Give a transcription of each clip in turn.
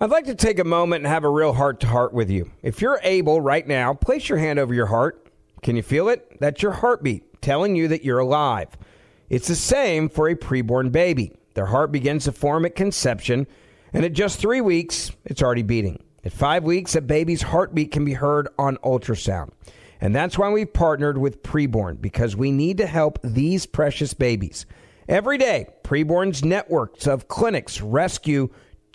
I'd like to take a moment and have a real heart to heart with you. If you're able right now, place your hand over your heart. Can you feel it? That's your heartbeat telling you that you're alive. It's the same for a preborn baby. Their heart begins to form at conception and at just three weeks, it's already beating. At five weeks, a baby's heartbeat can be heard on ultrasound. And that's why we've partnered with Preborn, because we need to help these precious babies. Every day, Preborn's networks of clinics rescue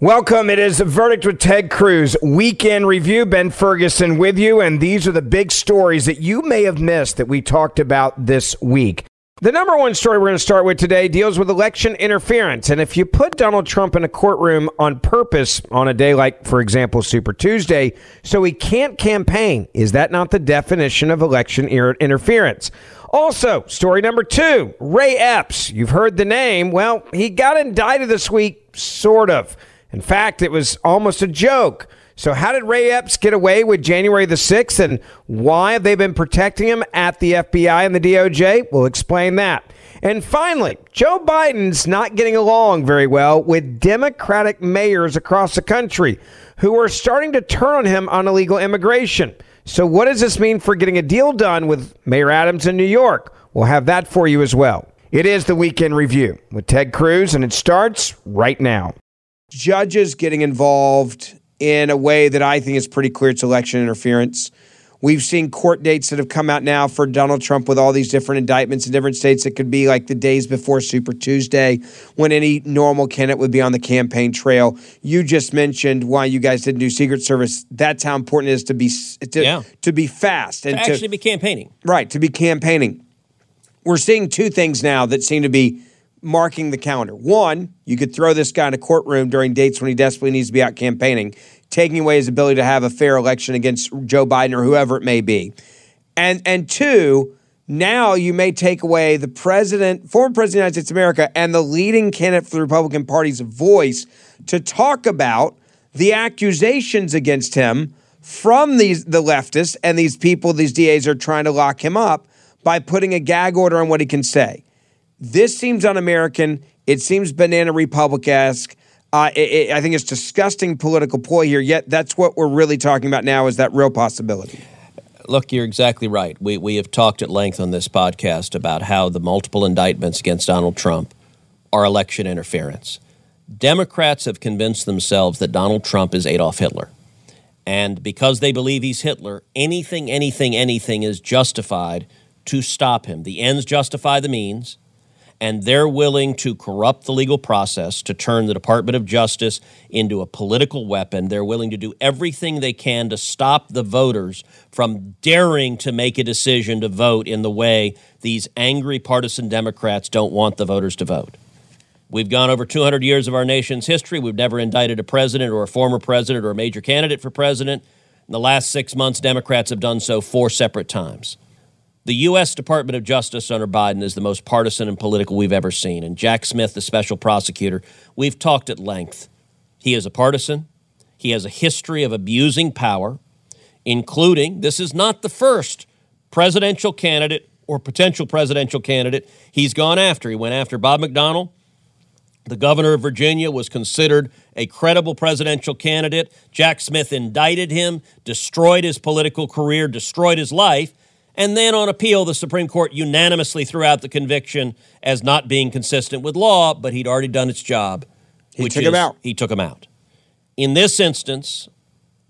Welcome. It is a verdict with Ted Cruz weekend review. Ben Ferguson with you, and these are the big stories that you may have missed that we talked about this week. The number one story we're going to start with today deals with election interference. And if you put Donald Trump in a courtroom on purpose on a day like, for example, Super Tuesday, so he can't campaign, is that not the definition of election interference? Also, story number two Ray Epps. You've heard the name. Well, he got indicted this week, sort of. In fact, it was almost a joke. So, how did Ray Epps get away with January the 6th and why have they been protecting him at the FBI and the DOJ? We'll explain that. And finally, Joe Biden's not getting along very well with Democratic mayors across the country who are starting to turn on him on illegal immigration. So, what does this mean for getting a deal done with Mayor Adams in New York? We'll have that for you as well. It is the weekend review with Ted Cruz, and it starts right now. Judges getting involved in a way that I think is pretty clear it's election interference. We've seen court dates that have come out now for Donald Trump with all these different indictments in different states. It could be like the days before Super Tuesday when any normal candidate would be on the campaign trail. You just mentioned why you guys didn't do Secret Service. That's how important it is to be to, yeah. to be fast and to actually to, be campaigning. Right, to be campaigning. We're seeing two things now that seem to be marking the calendar. One, you could throw this guy in a courtroom during dates when he desperately needs to be out campaigning, taking away his ability to have a fair election against Joe Biden or whoever it may be. And and two, now you may take away the president, former president of the United States of America, and the leading candidate for the Republican Party's voice to talk about the accusations against him from these the leftists and these people, these DAs are trying to lock him up by putting a gag order on what he can say. This seems un American. It seems banana republic esque. Uh, it, it, I think it's disgusting political ploy here. Yet that's what we're really talking about now. Is that real possibility? Look, you're exactly right. We we have talked at length on this podcast about how the multiple indictments against Donald Trump are election interference. Democrats have convinced themselves that Donald Trump is Adolf Hitler. And because they believe he's Hitler, anything, anything, anything is justified to stop him. The ends justify the means and they're willing to corrupt the legal process to turn the Department of Justice into a political weapon. They're willing to do everything they can to stop the voters from daring to make a decision to vote in the way these angry partisan Democrats don't want the voters to vote. We've gone over 200 years of our nation's history. We've never indicted a president or a former president or a major candidate for president. In the last six months, Democrats have done so four separate times. The U.S. Department of Justice under Biden is the most partisan and political we've ever seen. And Jack Smith, the special prosecutor, we've talked at length. He is a partisan. He has a history of abusing power, including this is not the first presidential candidate or potential presidential candidate he's gone after. He went after Bob McDonnell. The governor of Virginia was considered a credible presidential candidate. Jack Smith indicted him, destroyed his political career, destroyed his life. And then on appeal, the Supreme Court unanimously threw out the conviction as not being consistent with law, but he'd already done its job. He took him out. He took him out. In this instance,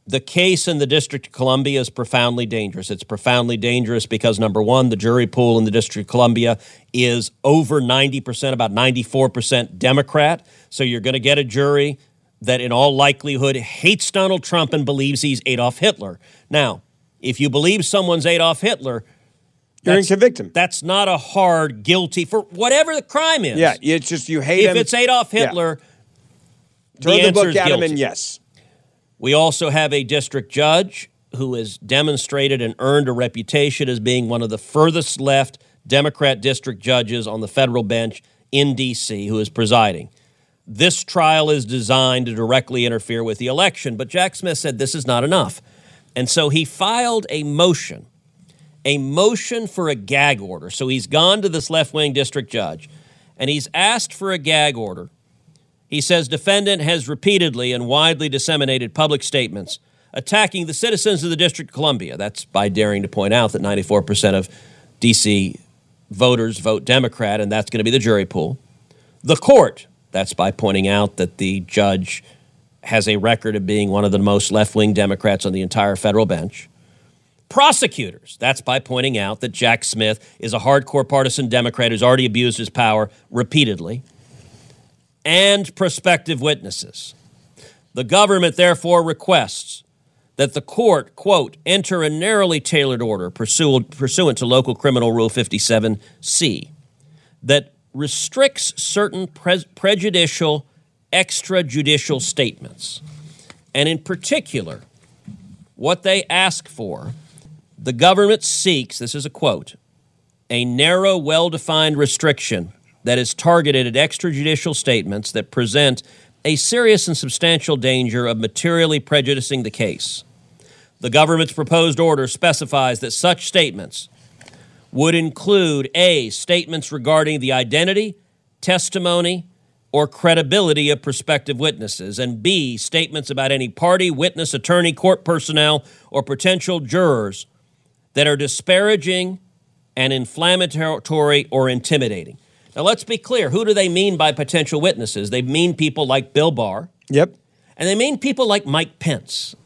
the case in the District of Columbia is profoundly dangerous. It's profoundly dangerous because, number one, the jury pool in the District of Columbia is over 90%, about 94% Democrat. So you're going to get a jury that, in all likelihood, hates Donald Trump and believes he's Adolf Hitler. Now, if you believe someone's Adolf Hitler, You're going to convict him. that's not a hard guilty for whatever the crime is. Yeah, it's just you hate If him. it's Adolf Yeah. Hitler, Throw the the, answer book at him and yes. We also have a district judge who has demonstrated and earned a reputation as being one of the furthest left Democrat district judges on the federal bench in D.C., who is presiding. This trial is designed to directly interfere with the election, but Jack Smith said this is not enough. And so he filed a motion, a motion for a gag order. So he's gone to this left wing district judge and he's asked for a gag order he says defendant has repeatedly and widely disseminated public statements attacking the citizens of the District of Columbia. That's by daring to point out that 94% of DC voters vote Democrat, and that's going to be the jury pool. The court, that's by pointing out that the judge has a record of being one of the most left wing Democrats on the entire federal bench. Prosecutors, that's by pointing out that Jack Smith is a hardcore partisan Democrat who's already abused his power repeatedly and prospective witnesses. The government therefore requests that the court, quote, enter a narrowly tailored order pursuant, to Local Criminal Rule 57C that restricts certain pre- prejudicial extrajudicial statements. And in particular, what they ask for, the government seeks, this is a quote, a narrow, well defined restriction that is targeted at extrajudicial statements that present a serious and substantial danger of materially prejudicing the case. The government's proposed order specifies that such statements would include A, statements regarding the identity, testimony, or credibility of prospective witnesses, and B, statements about any party, witness, attorney, court personnel, or potential jurors that are disparaging and inflammatory or intimidating. Now, let's be clear. Who do they mean by potential witnesses? They mean people like Bill Barr, Yep. and they mean people like Mike Pence.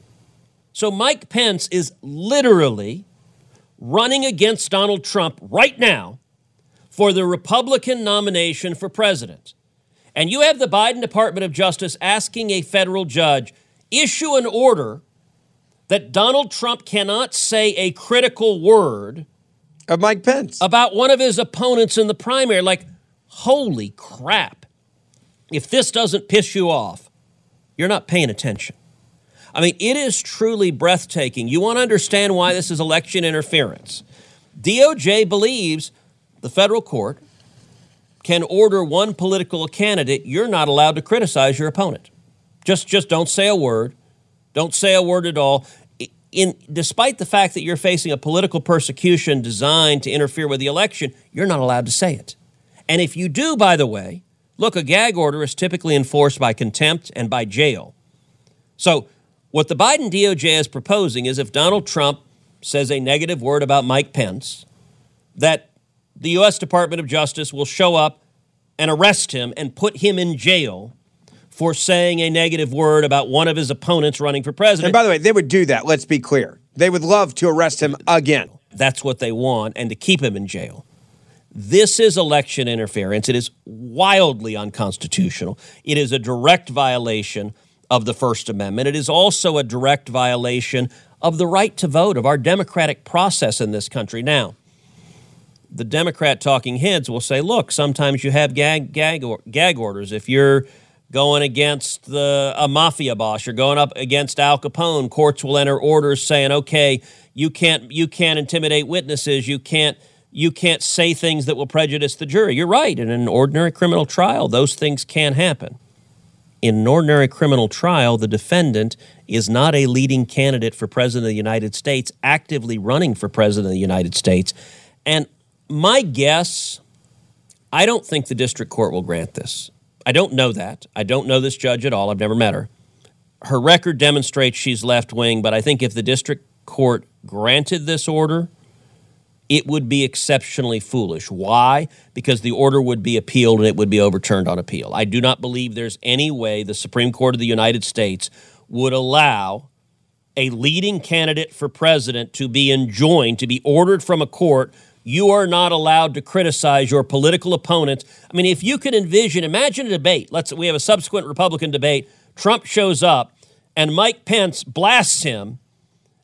So, Mike Pence is literally running against Donald Trump right now for the Republican nomination for president. And you have the Biden Department of Justice asking a federal judge issue an order that Donald Trump cannot say a critical word Of Mike Pence. about one of his opponents in the primary. Like, holy crap. If this doesn't piss you off, you're not paying attention. I mean, it is truly breathtaking. You want to understand why this is election interference. DOJ believes the federal court can order one political candidate, you're not allowed to criticize your opponent. Just just don't say a word. Don't say a word at all. In despite the fact that you're facing a political persecution designed to interfere with the election, you're not allowed to say it. And if you do, by the way, look, a gag order is typically enforced by contempt and by jail. So, what the Biden DOJ is proposing is if Donald Trump says a negative word about Mike Pence, that the U.S. Department of Justice will show up and arrest him and put him in jail for saying a negative word about one of his opponents running for president. and by the way, they would do that. Let's be clear. They would love to arrest him again. That's what they want, and to keep him in jail. This is election interference. It is wildly unconstitutional. It is a direct violation of the First Amendment. It is also a direct violation of the right to vote, of our democratic process in this country. Now, the Democrat talking heads will say, look, sometimes you have gag, gag, or, gag orders. If you're going against the, a mafia boss, you're going up against Al Capone, courts will enter orders saying, okay, you can't, you can't intimidate witnesses, you can't, you can't say things that will prejudice the jury. You're right. In an ordinary criminal trial, those things can happen. in an ordinary criminal trial, the defendant is not a leading candidate for president of the United States, actively running for president of the United States. And my guess, I don't think the district court will grant this. I don't know that. I don't know this judge at all. I've never met her. Her record demonstrates she's left wing, but I think if the district court granted this order, it would be exceptionally foolish. Why? Because the order would be appealed and it would be overturned on appeal. I do not believe there's any way the Supreme Court of the United States would allow a leading candidate for president to be enjoined, to be ordered from a court. You are not allowed to criticize your political opponents. I mean, if you can envision, imagine a debate. Let's we have a subsequent Republican debate. Trump shows up and Mike Pence blasts him,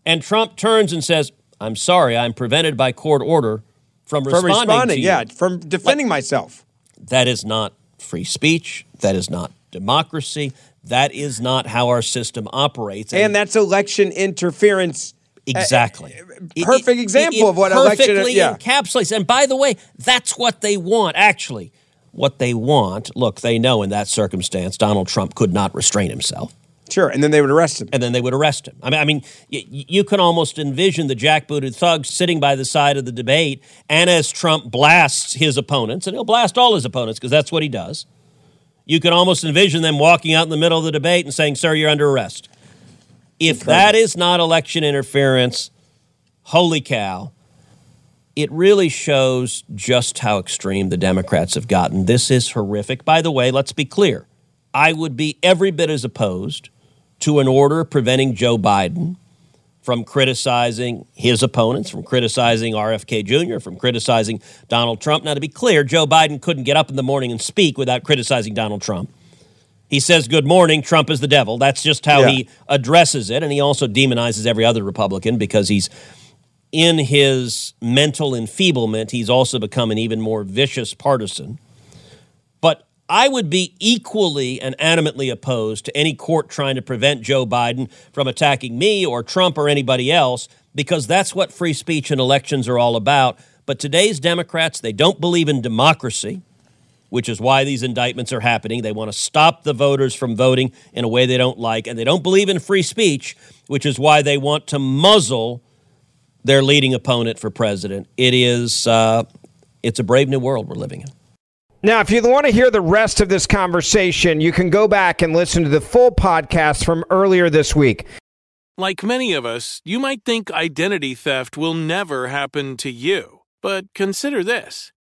and Trump turns and says, I'm sorry, I'm prevented by court order from responding. From responding, yeah, from defending like, myself. That is not free speech. That is not democracy. That is not how our system operates. And, and that's election interference. Exactly. Uh, perfect it, example it, of what perfectly election yeah. encapsulates. And by the way, that's what they want, actually. What they want, look, they know in that circumstance Donald Trump could not restrain himself. Sure, and then they would arrest him. And then they would arrest him. I mean, I mean, y- you can almost envision the jackbooted thug sitting by the side of the debate, and as Trump blasts his opponents, and he'll blast all his opponents because that's what he does. You can almost envision them walking out in the middle of the debate and saying, "Sir, you're under arrest." If that is not election interference, holy cow! It really shows just how extreme the Democrats have gotten. This is horrific. By the way, let's be clear. I would be every bit as opposed to an order preventing Joe Biden from criticizing his opponents, from criticizing RFK Jr., from criticizing Donald Trump. Now, to be clear, Joe Biden couldn't get up in the morning and speak without criticizing Donald Trump. He says, Good morning, Trump is the devil. That's just how yeah. he addresses it. And he also demonizes every other Republican because he's in his mental enfeeblement, he's also become an even more vicious partisan. But I would be equally and adamantly opposed to any court trying to prevent Joe Biden from attacking me or Trump or anybody else because that's what free speech and elections are all about. But today's Democrats, they don't believe in democracy, which is why these indictments are happening. They want to stop the voters from voting in a way they don't like, and they don't believe in free speech, which is why they want to muzzle their leading opponent for president. It is uh, it's a brave new world we're living in. Now, if you want to hear the rest of this conversation, you can go back and listen to the full podcast from earlier this week. Like many of us, you might think identity theft will never happen to you. But consider this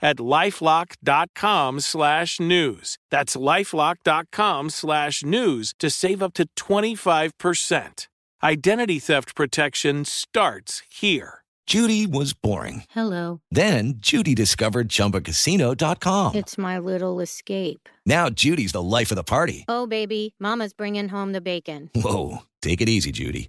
at lifelock.com slash news. That's lifelock.com slash news to save up to 25%. Identity theft protection starts here. Judy was boring. Hello. Then Judy discovered chumbacasino.com. It's my little escape. Now Judy's the life of the party. Oh, baby, Mama's bringing home the bacon. Whoa. Take it easy, Judy.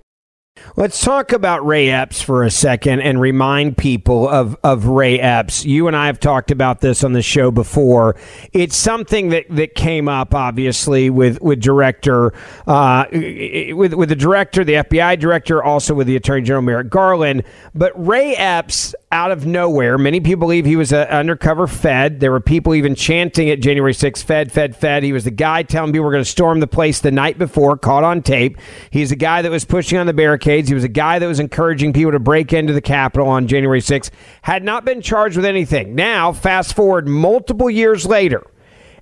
Let's talk about Ray Epps for a second and remind people of, of Ray Epps. You and I have talked about this on the show before. It's something that, that came up, obviously, with, with director, uh, with, with the director, the FBI director, also with the Attorney General Merrick Garland. But Ray Epps out of nowhere. Many people believe he was an undercover Fed. There were people even chanting at January 6th, Fed, Fed, Fed. He was the guy telling people we're going to storm the place the night before, caught on tape. He's the guy that was pushing on the barricades. He was a guy that was encouraging people to break into the Capitol on January 6th. Had not been charged with anything. Now, fast forward multiple years later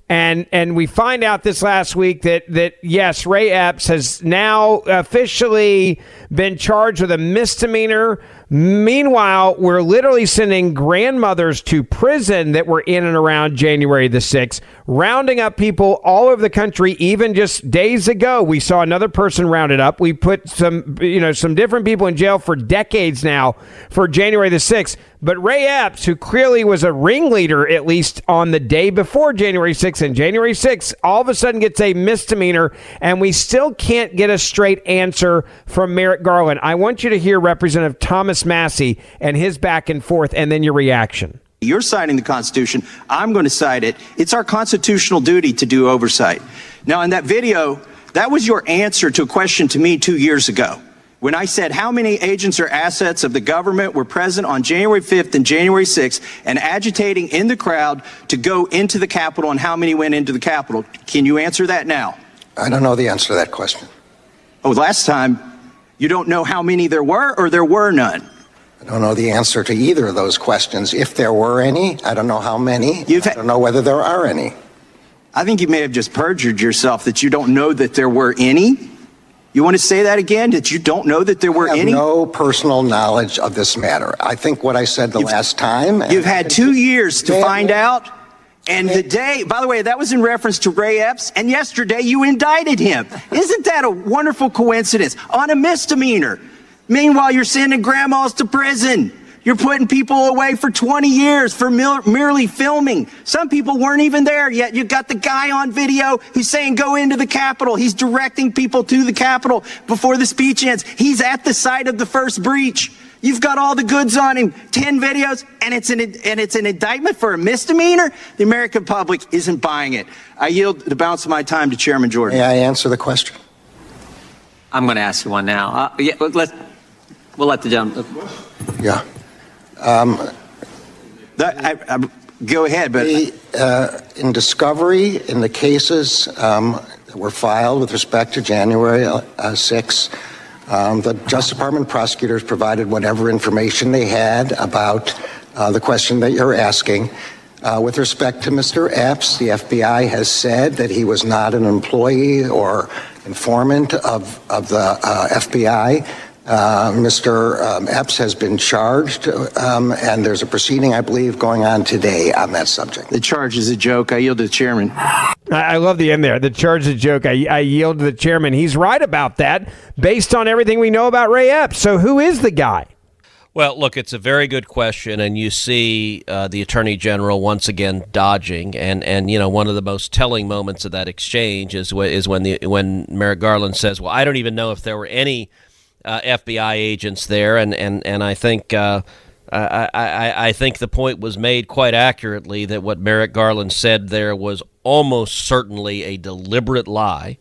and and we find out this last week that that yes, Ray Epps has now officially been charged with a misdemeanor. Meanwhile, we're literally sending grandmothers to prison that were in and around January the 6th, rounding up people all over the country. Even just days ago, we saw another person rounded up. We put some, you know, some different people in jail for decades now for January the 6th. But Ray Epps, who clearly was a ringleader at least on the day before January 6th and January 6th, all of a sudden gets a misdemeanor, and we still can't get a straight answer from Merrick Garland. I want you to hear Representative Thomas Massie and his back and forth, and then your reaction. You're citing the Constitution. I'm going to cite it. It's our constitutional duty to do oversight. Now, in that video, that was your answer to a question to me two years ago when I said how many agents or assets of the government were present on January 5th and January 6th and agitating in the crowd to go into the Capitol and how many went into the Capitol. Can you answer that now? I don't know the answer to that question. Oh, last time you don't know how many there were or there were none? I don't know the answer to either of those questions. If there were any, I don't know how many. You've I don't know whether there are any. I think you may have just perjured yourself that you don't know that there were any. You want to say that again? That you don't know that there were I have any? No personal knowledge of this matter. I think what I said the You've- last time. You've had two years to find out. And the day, by the way, that was in reference to Ray Epps, and yesterday you indicted him. Isn't that a wonderful coincidence? On a misdemeanor. Meanwhile, you're sending grandmas to prison. You're putting people away for 20 years for mil- merely filming. Some people weren't even there yet. You got the guy on video who's saying go into the Capitol. He's directing people to the Capitol before the speech ends. He's at the site of the first breach. You've got all the goods on him, 10 videos, and it's an, and it's an indictment for a misdemeanor. The American public isn't buying it. I yield the balance of my time to Chairman Jordan. May I answer the question? I'm going to ask you one now. Uh, yeah, let's, we'll let the gentleman. Yeah. Um, That- I- I- go ahead, but the, uh, in discovery, in the cases um, that were filed with respect to January uh, 6, um, the Justice Department prosecutors provided whatever information they had about uh, the question that you're asking. Uh, with respect to Mr. Epps, the FBI has said that he was not an employee or informant of, of the uh, FBI. Uh, Mr. Um, Epps has been charged, um, and there's a proceeding, I believe, going on today on that subject. the charge is a joke. I yield to the chairman. I, I love the end there. The charge is a joke. I, I yield to the chairman. He's right about that based on everything we know about Ray Epps. So who is the guy? Well, look, it's a very good question, and you see uh, the attorney general once again dodging, and, and you know one of the most telling moments of that exchange is wh- is when the when Merrick Garland says, "Well, I don't even know if there were any uh, FBI agents there," and and and I think. Uh, I, I, I think the point was made quite accurately that what Merrick Garland said there was almost certainly a deliberate lie.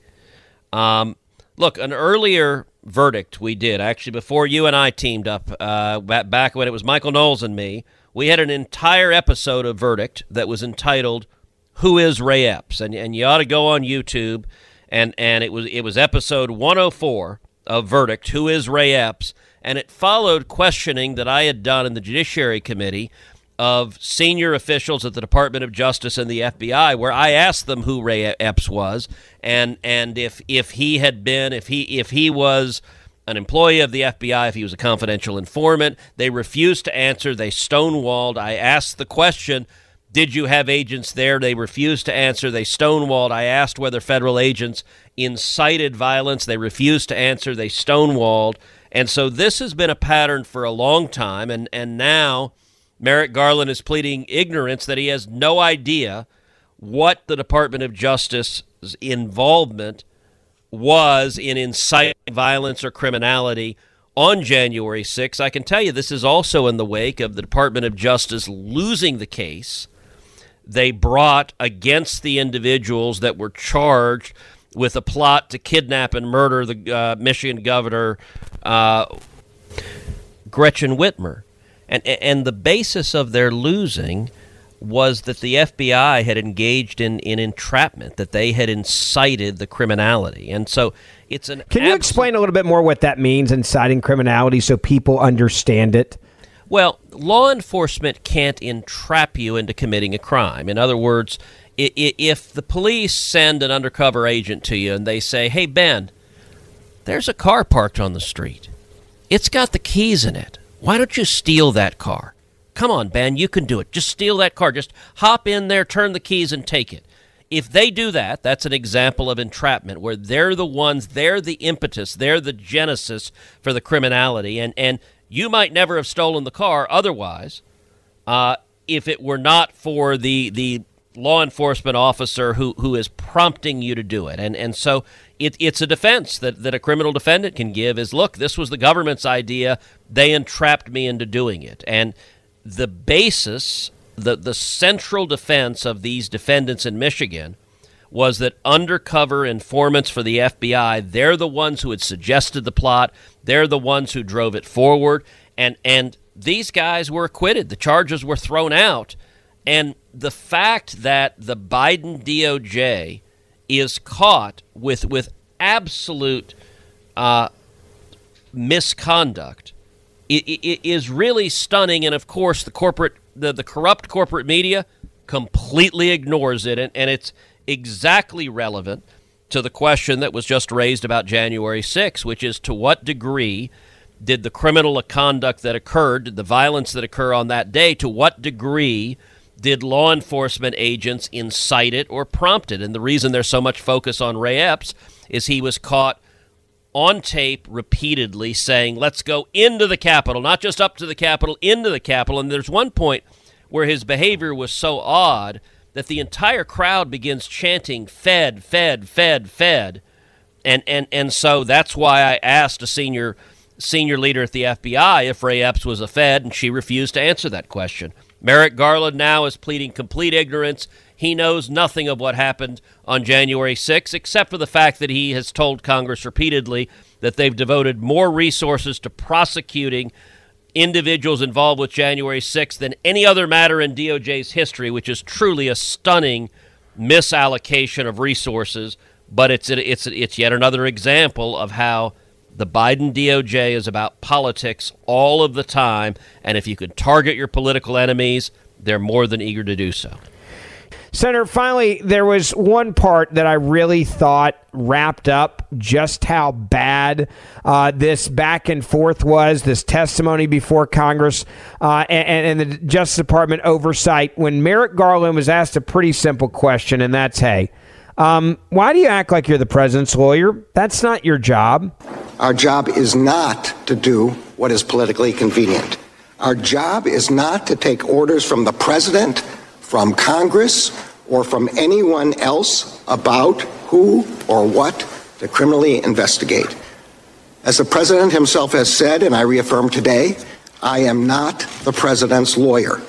Um, look, an earlier verdict we did actually before you and I teamed up uh, back when it was Michael Knowles and me. We had an entire episode of verdict that was entitled "Who is Ray Epps?" and and you ought to go on YouTube and and it was it was episode 104 of verdict "Who is Ray Epps?" and it followed questioning that I had done in the Judiciary Committee of senior officials at the Department of Justice and the FBI, where I asked them who Ray Epps was, and and if if he had been if he if he was an employee of the FBI, if he was a confidential informant. They refused to answer. They stonewalled. I asked the question. Did you have agents there? They refused to answer. They stonewalled. I asked whether federal agents incited violence. They refused to answer. They stonewalled. And so this has been a pattern for a long time. And, and now Merrick Garland is pleading ignorance that he has no idea what the Department of Justice's involvement was in inciting violence or criminality on January 6. I can tell you this is also in the wake of the Department of Justice losing the case they brought against the individuals that were charged with a plot to kidnap and murder the uh, Michigan governor uh, Gretchen Whitmer. And and the basis of their losing was that the FBI had engaged in, in entrapment, that they had incited the criminality. And so it's an Can you explain a little bit more what that means, inciting criminality, so people understand it? Well, law enforcement can't entrap you into committing a crime. In other words, if the police send an undercover agent to you and they say, hey, Ben, there's a car parked on the street, it's got the keys in it. Why don't you steal that car? Come on, Ben, you can do it. Just steal that car. Just hop in there, turn the keys, and take it. If they do that, that's an example of entrapment where they're the ones, they're the impetus, they're the genesis for the criminality. And, and you might never have stolen the car otherwise uh, if it were not for the, the law enforcement officer who, who is prompting you to do it. And, and so it, it's a defense that, that a criminal defendant can give is look, this was the government's idea. They entrapped me into doing it. And the basis, the, the central defense of these defendants in Michigan was that undercover informants for the FBI, they're the ones who had suggested the plot, they're the ones who drove it forward, and, and these guys were acquitted. The charges were thrown out. And the fact that the Biden DOJ is caught with, with absolute uh, misconduct it, it is really stunning. And of course, the corporate, the, the corrupt corporate media completely ignores it. And, and it's exactly relevant to the question that was just raised about January 6, which is to what degree did the criminal conduct that occurred, did the violence that occurred on that day, to what degree did law enforcement agents incite it or prompt it? And the reason there's so much focus on Ray Epps is he was caught on tape repeatedly saying, let's go into the Capitol, not just up to the Capitol, into the Capitol. And there's one point where his behavior was so odd that the entire crowd begins chanting, Fed, Fed, Fed, Fed. And, and, and so that's why I asked a senior senior leader at the FBI if Ray Epps was a Fed, and she refused to answer that question. Merrick Garland now is pleading complete ignorance. He knows nothing of what happened on January 6, except for the fact that he has told Congress repeatedly that they've devoted more resources to prosecuting individuals involved with January 6 than any other matter in DOJ's history, which is truly a stunning misallocation of resources. But it's it's it's yet another example of how the Biden DOJ is about politics all of the time, and if you can target your political enemies, they're more than eager to do so. Senator, finally, there was one part that I really thought wrapped up just how bad uh, this back and forth was, this testimony before Congress uh, and, and, the Justice Department oversight when Merrick Garland was asked a pretty simple question, and that's hey, um, why do you act like you're the president's lawyer? That's not your job. Our job is not to do what is politically convenient. Our job is not to take orders from the president from Congress or from anyone else about who or what to criminally investigate. As the president himself has said, and I reaffirm today, I am not the president's lawyer.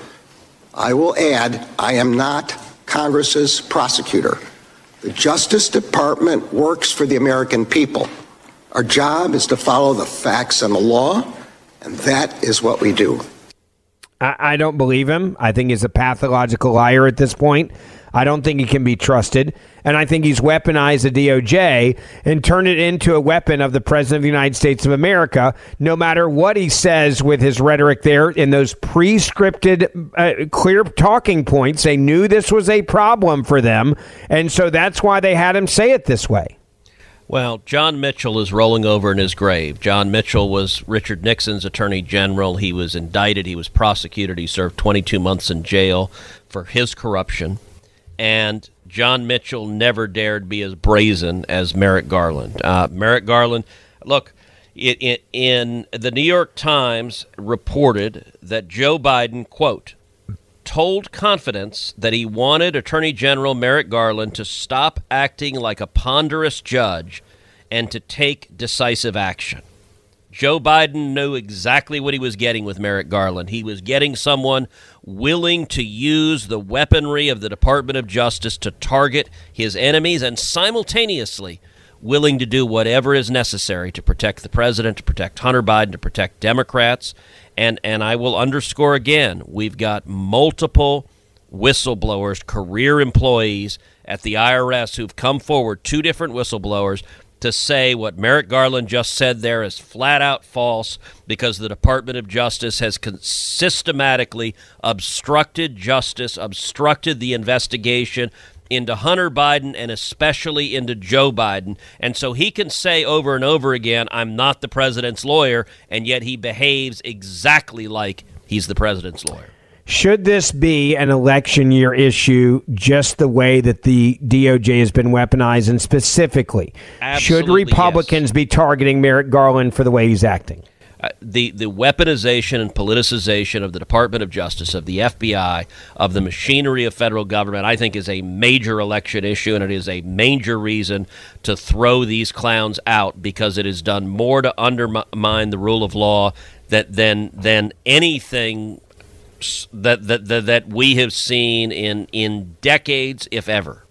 I will add, I am not Congress's prosecutor. The Justice Department works for the American people. Our job is to follow the facts and the law, and that is what we do. I, I don't believe him. I think he's a pathological liar at this point. I don't think he can be trusted. And I think he's weaponized the DOJ and turned it into a weapon of the President of the United States of America, no matter what he says with his rhetoric there in those pre scripted, uh, clear talking points. They knew this was a problem for them. And so that's why they had him say it this way. Well, John Mitchell is rolling over in his grave. John Mitchell was Richard Nixon's attorney general. He was indicted, he was prosecuted, he served 22 months in jail for his corruption. And John Mitchell never dared be as brazen as Merrick Garland. Uh, Merrick Garland, look, it, it, in the New York Times reported that Joe Biden, quote, told confidence that he wanted Attorney General Merrick Garland to stop acting like a ponderous judge and to take decisive action. Joe Biden knew exactly what he was getting with Merrick Garland. He was getting someone willing to use the weaponry of the Department of Justice to target his enemies and simultaneously willing to do whatever is necessary to protect the president, to protect Hunter Biden, to protect Democrats. And, and I will underscore again we've got multiple whistleblowers, career employees at the IRS who've come forward, two different whistleblowers, to say what Merrick Garland just said there is flat out false because the Department of Justice has systematically obstructed justice, obstructed the investigation into Hunter Biden and especially into Joe Biden. And so he can say over and over again, I'm not the president's lawyer, and yet he behaves exactly like he's the president's lawyer. Should this be an election year issue just the way that the DOJ has been weaponized? And specifically, Absolutely, should Republicans be targeting Merrick Garland for the way he's acting? Uh, the the weaponization and politicization of the Department of Justice, of the FBI, of the machinery of federal government, I think is a major election issue, and it is a major reason to throw these clowns out because it has done more to undermine the rule of law that than than anything that, that that that we have seen in in decades, if ever.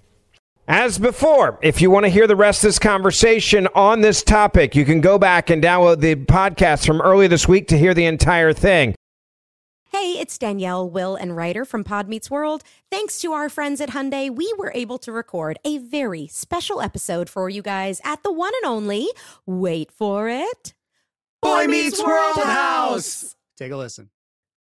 As before, if you want to hear the rest of this conversation on this topic, you can go back and download the podcast from earlier this week to hear the entire thing. Hey, it's Danielle, Will, and Rider from Pod Meets World. Thanks to our friends at Hyundai, we were able to record a very special episode for you guys at the one and only, wait for it, Boy Meets World House. Take a listen.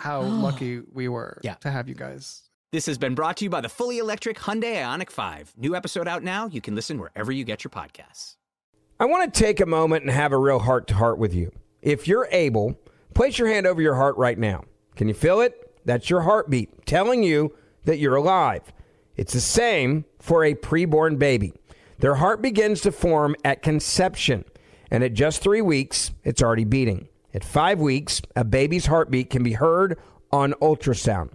how lucky we were Yeah. to have you guys. This has been brought to you by the fully electric Hyundai Ioniq 5. New episode out now. You can listen wherever you get your podcasts. I want to take a moment and have a real heart to heart with you. If you're able, place your hand over your heart right now. Can you feel it? That's your heartbeat telling you that you're alive. It's the same for a preborn baby. Their heart begins to form at conception, and at just three weeks, it's already beating. At five weeks, a baby's heartbeat can be heard on ultrasound.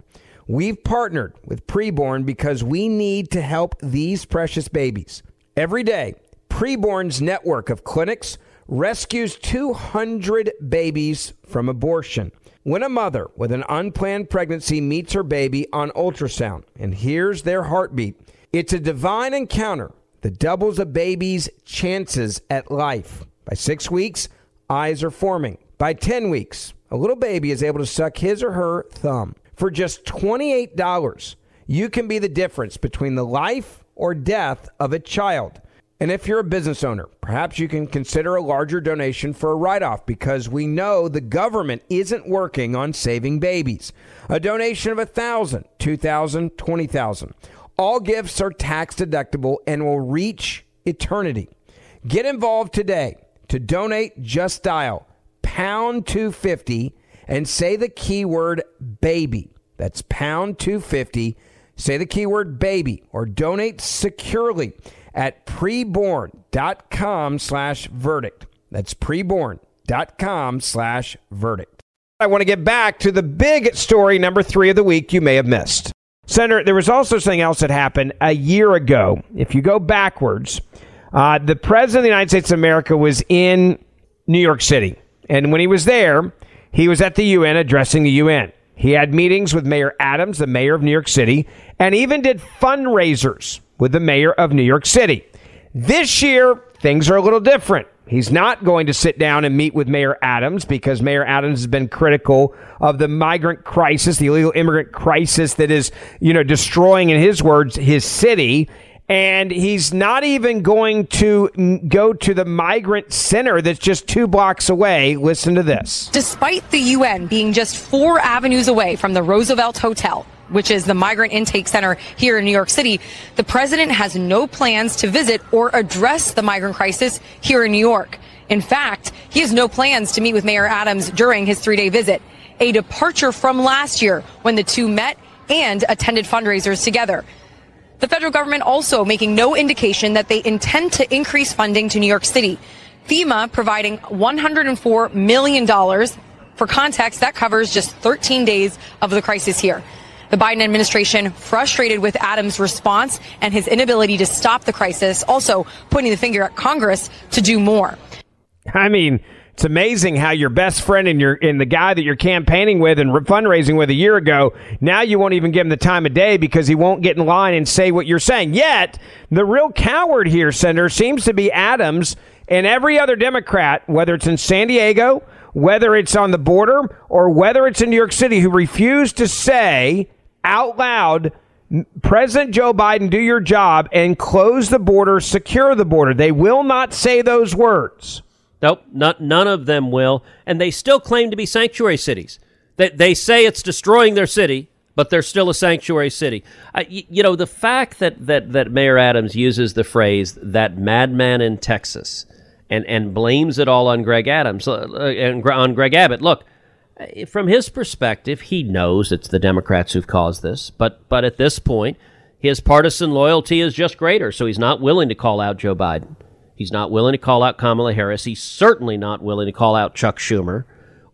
We've partnered with Preborn because we need to help these precious babies. Every day, Preborn's network of clinics rescues 200 babies from abortion. When a mother with an unplanned pregnancy meets her baby on ultrasound and hears their heartbeat, it's a divine encounter that doubles a baby's chances at life. By six weeks, eyes are forming. By 10 weeks, a little baby is able to suck his or her thumb. For just $28, you can be the difference between the life or death of a child. And if you're a business owner, perhaps you can consider a larger donation for a write off because we know the government isn't working on saving babies. A donation of $1,000, $2,000, $20,000. All gifts are tax deductible and will reach eternity. Get involved today. To donate, just dial pound 250 and say the keyword baby. That's pound 250. Say the keyword baby or donate securely at preborn.com slash verdict. That's preborn.com slash verdict. I want to get back to the big story number three of the week you may have missed. Senator, there was also something else that happened a year ago. If you go backwards, uh, the President of the United States of America was in New York City. And when he was there, he was at the UN addressing the UN. He had meetings with Mayor Adams, the mayor of New York City, and even did fundraisers with the mayor of New York City. This year, things are a little different. He's not going to sit down and meet with Mayor Adams because Mayor Adams has been critical of the migrant crisis, the illegal immigrant crisis that is, you know, destroying, in his words, his city. And he's not even going to go to the migrant center that's just two blocks away. Listen to this. Despite the UN being just four avenues away from the Roosevelt Hotel, which is the migrant intake center here in New York City, the president has no plans to visit or address the migrant crisis here in New York. In fact, he has no plans to meet with Mayor Adams during his three day visit, a departure from last year when the two met and attended fundraisers together. The federal government also making no indication that they intend to increase funding to New York City. FEMA providing $104 million. For context, that covers just 13 days of the crisis here. The Biden administration frustrated with Adams' response and his inability to stop the crisis, also pointing the finger at Congress to do more. I mean, it's amazing how your best friend and your and the guy that you're campaigning with and fundraising with a year ago, now you won't even give him the time of day because he won't get in line and say what you're saying. Yet, the real coward here, Senator, seems to be Adams and every other Democrat, whether it's in San Diego, whether it's on the border, or whether it's in New York City, who refuse to say out loud, President Joe Biden, do your job and close the border, secure the border. They will not say those words. Nope, not, none of them will. And they still claim to be sanctuary cities. They, they say it's destroying their city, but they're still a sanctuary city. Uh, you, you know, the fact that, that, that Mayor Adams uses the phrase that madman in Texas and, and blames it all on Greg Adams uh, and on Greg Abbott. Look, from his perspective, he knows it's the Democrats who've caused this, but but at this point, his partisan loyalty is just greater, so he's not willing to call out Joe Biden. He's not willing to call out Kamala Harris. He's certainly not willing to call out Chuck Schumer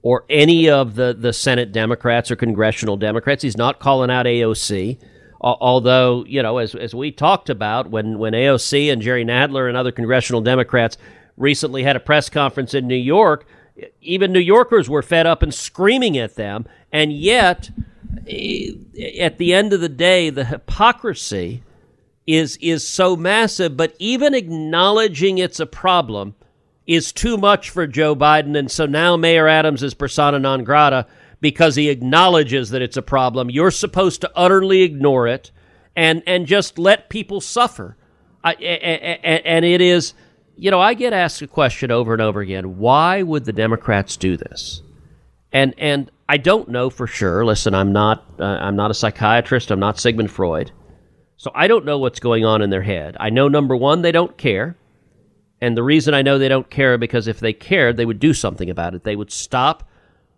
or any of the, the Senate Democrats or congressional Democrats. He's not calling out AOC. Although, you know, as, as we talked about, when, when AOC and Jerry Nadler and other congressional Democrats recently had a press conference in New York, even New Yorkers were fed up and screaming at them. And yet, eh, at the end of the day, the hypocrisy is is so massive. But even acknowledging it's a problem is too much for Joe Biden. And so now Mayor Adams is persona non grata because he acknowledges that it's a problem. You're supposed to utterly ignore it and and just let people suffer. I, and it is you know, I get asked a question over and over again: Why would the Democrats do this? And and I don't know for sure. Listen, I'm not uh, I'm not a psychiatrist. I'm not Sigmund Freud, so I don't know what's going on in their head. I know number one, they don't care, and the reason I know they don't care because if they cared, they would do something about it. They would stop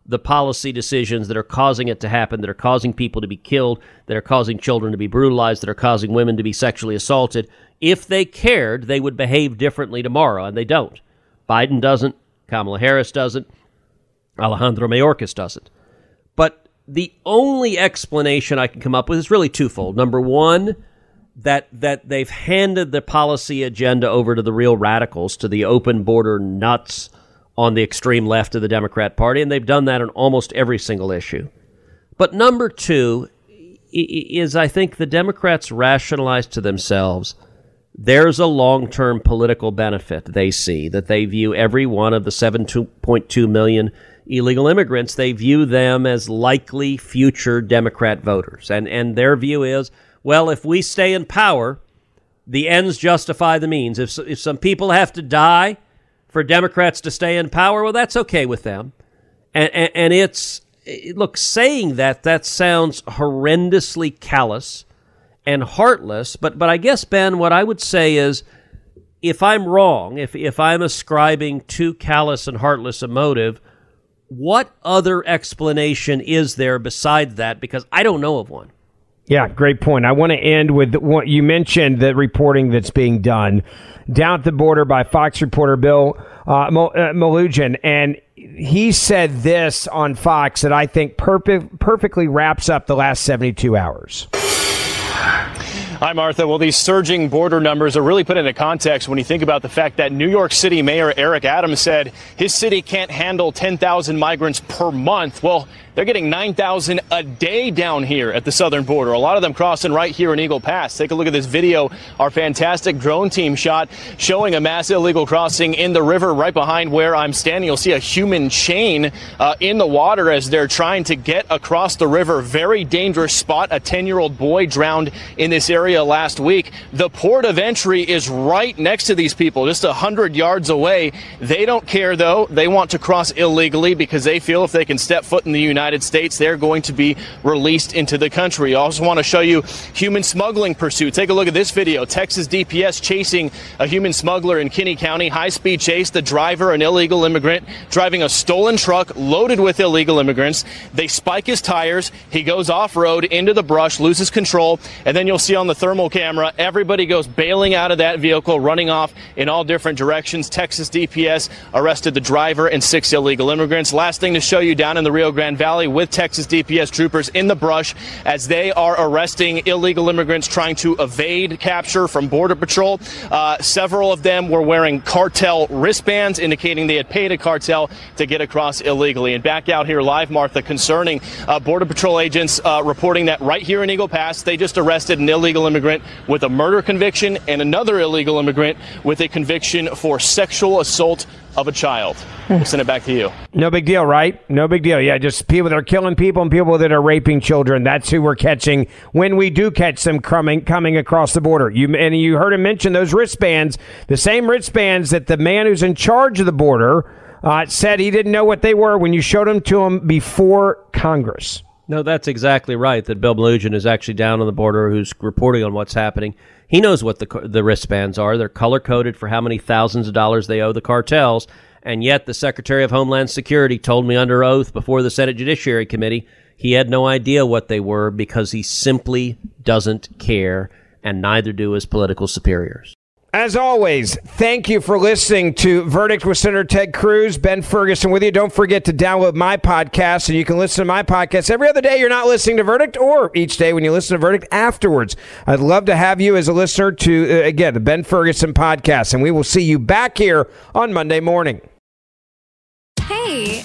the policy decisions that are causing it to happen, that are causing people to be killed, that are causing children to be brutalized, that are causing women to be sexually assaulted. If they cared, they would behave differently tomorrow, and they don't. Biden doesn't. Kamala Harris doesn't. Alejandro Mayorkas doesn't. But the only explanation I can come up with is really twofold. Number one, that that they've handed the policy agenda over to the real radicals, to the open border nuts on the extreme left of the Democrat Party, and they've done that on almost every single issue. But number two is, I think, the Democrats rationalize to themselves there's a long term political benefit they see that they view every one of the 7.2 million illegal immigrants, they view them as likely future Democrat voters. And, and their view is well, if we stay in power, the ends justify the means. If, if some people have to die for Democrats to stay in power, well, that's okay with them. And, and, and it's, look, saying that, that sounds horrendously callous and heartless. But but I guess Ben, what I would say is, if I'm wrong, if if I'm ascribing too callous and heartless a motive, what other explanation is there besides that? Because I don't know of one. Yeah, great point. I want to end with what you mentioned the reporting that's being done down at the border by Fox reporter Bill uh, uh and he said this on Fox that I think perfect, perfectly wraps up the last 72 hours. Hi, Martha. Well, these surging border numbers are really put into context when you think about the fact that New York City Mayor Eric Adams said his city can't handle 10,000 migrants per month. Well, they're getting 9,000 a day down here at the southern border. A lot of them crossing right here in Eagle Pass. Take a look at this video our fantastic drone team shot showing a mass illegal crossing in the river right behind where I'm standing. You'll see a human chain uh, in the water as they're trying to get across the river. Very dangerous spot. A 10 year old boy drowned in this area last week. The port of entry is right next to these people, just 100 yards away. They don't care, though. They want to cross illegally because they feel if they can step foot in the United United States, they're going to be released into the country. I also want to show you human smuggling pursuit. Take a look at this video. Texas DPS chasing a human smuggler in Kinney County. High speed chase. The driver, an illegal immigrant, driving a stolen truck loaded with illegal immigrants. They spike his tires. He goes off road into the brush, loses control, and then you'll see on the thermal camera everybody goes bailing out of that vehicle, running off in all different directions. Texas DPS arrested the driver and six illegal immigrants. Last thing to show you down in the Rio Grande Valley with Texas DPS troopers in the brush as they are arresting illegal immigrants trying to evade capture from Border Patrol. Uh, several of them were wearing cartel wristbands, indicating they had paid a cartel to get across illegally. And back out here live, Martha, concerning uh, Border Patrol agents uh, reporting that right here in Eagle Pass, they just arrested an illegal immigrant with a murder conviction and another illegal immigrant with a conviction for sexual assault of a child. We'll send it back to you. No big deal, right? No big deal. Yeah, just people that are killing people and people that are raping children. That's who we're catching when we do catch them coming coming across the border. You and you heard him mention those wristbands, the same wristbands that the man who's in charge of the border uh, said he didn't know what they were when you showed them to him before Congress. No, that's exactly right. That Bill Melugin is actually down on the border, who's reporting on what's happening. He knows what the the wristbands are. They're color coded for how many thousands of dollars they owe the cartels. And yet, the Secretary of Homeland Security told me under oath before the Senate Judiciary Committee he had no idea what they were because he simply doesn't care, and neither do his political superiors. As always, thank you for listening to Verdict with Senator Ted Cruz, Ben Ferguson with you. Don't forget to download my podcast, and you can listen to my podcast every other day you're not listening to Verdict, or each day when you listen to Verdict afterwards. I'd love to have you as a listener to, uh, again, the Ben Ferguson podcast, and we will see you back here on Monday morning. Hey,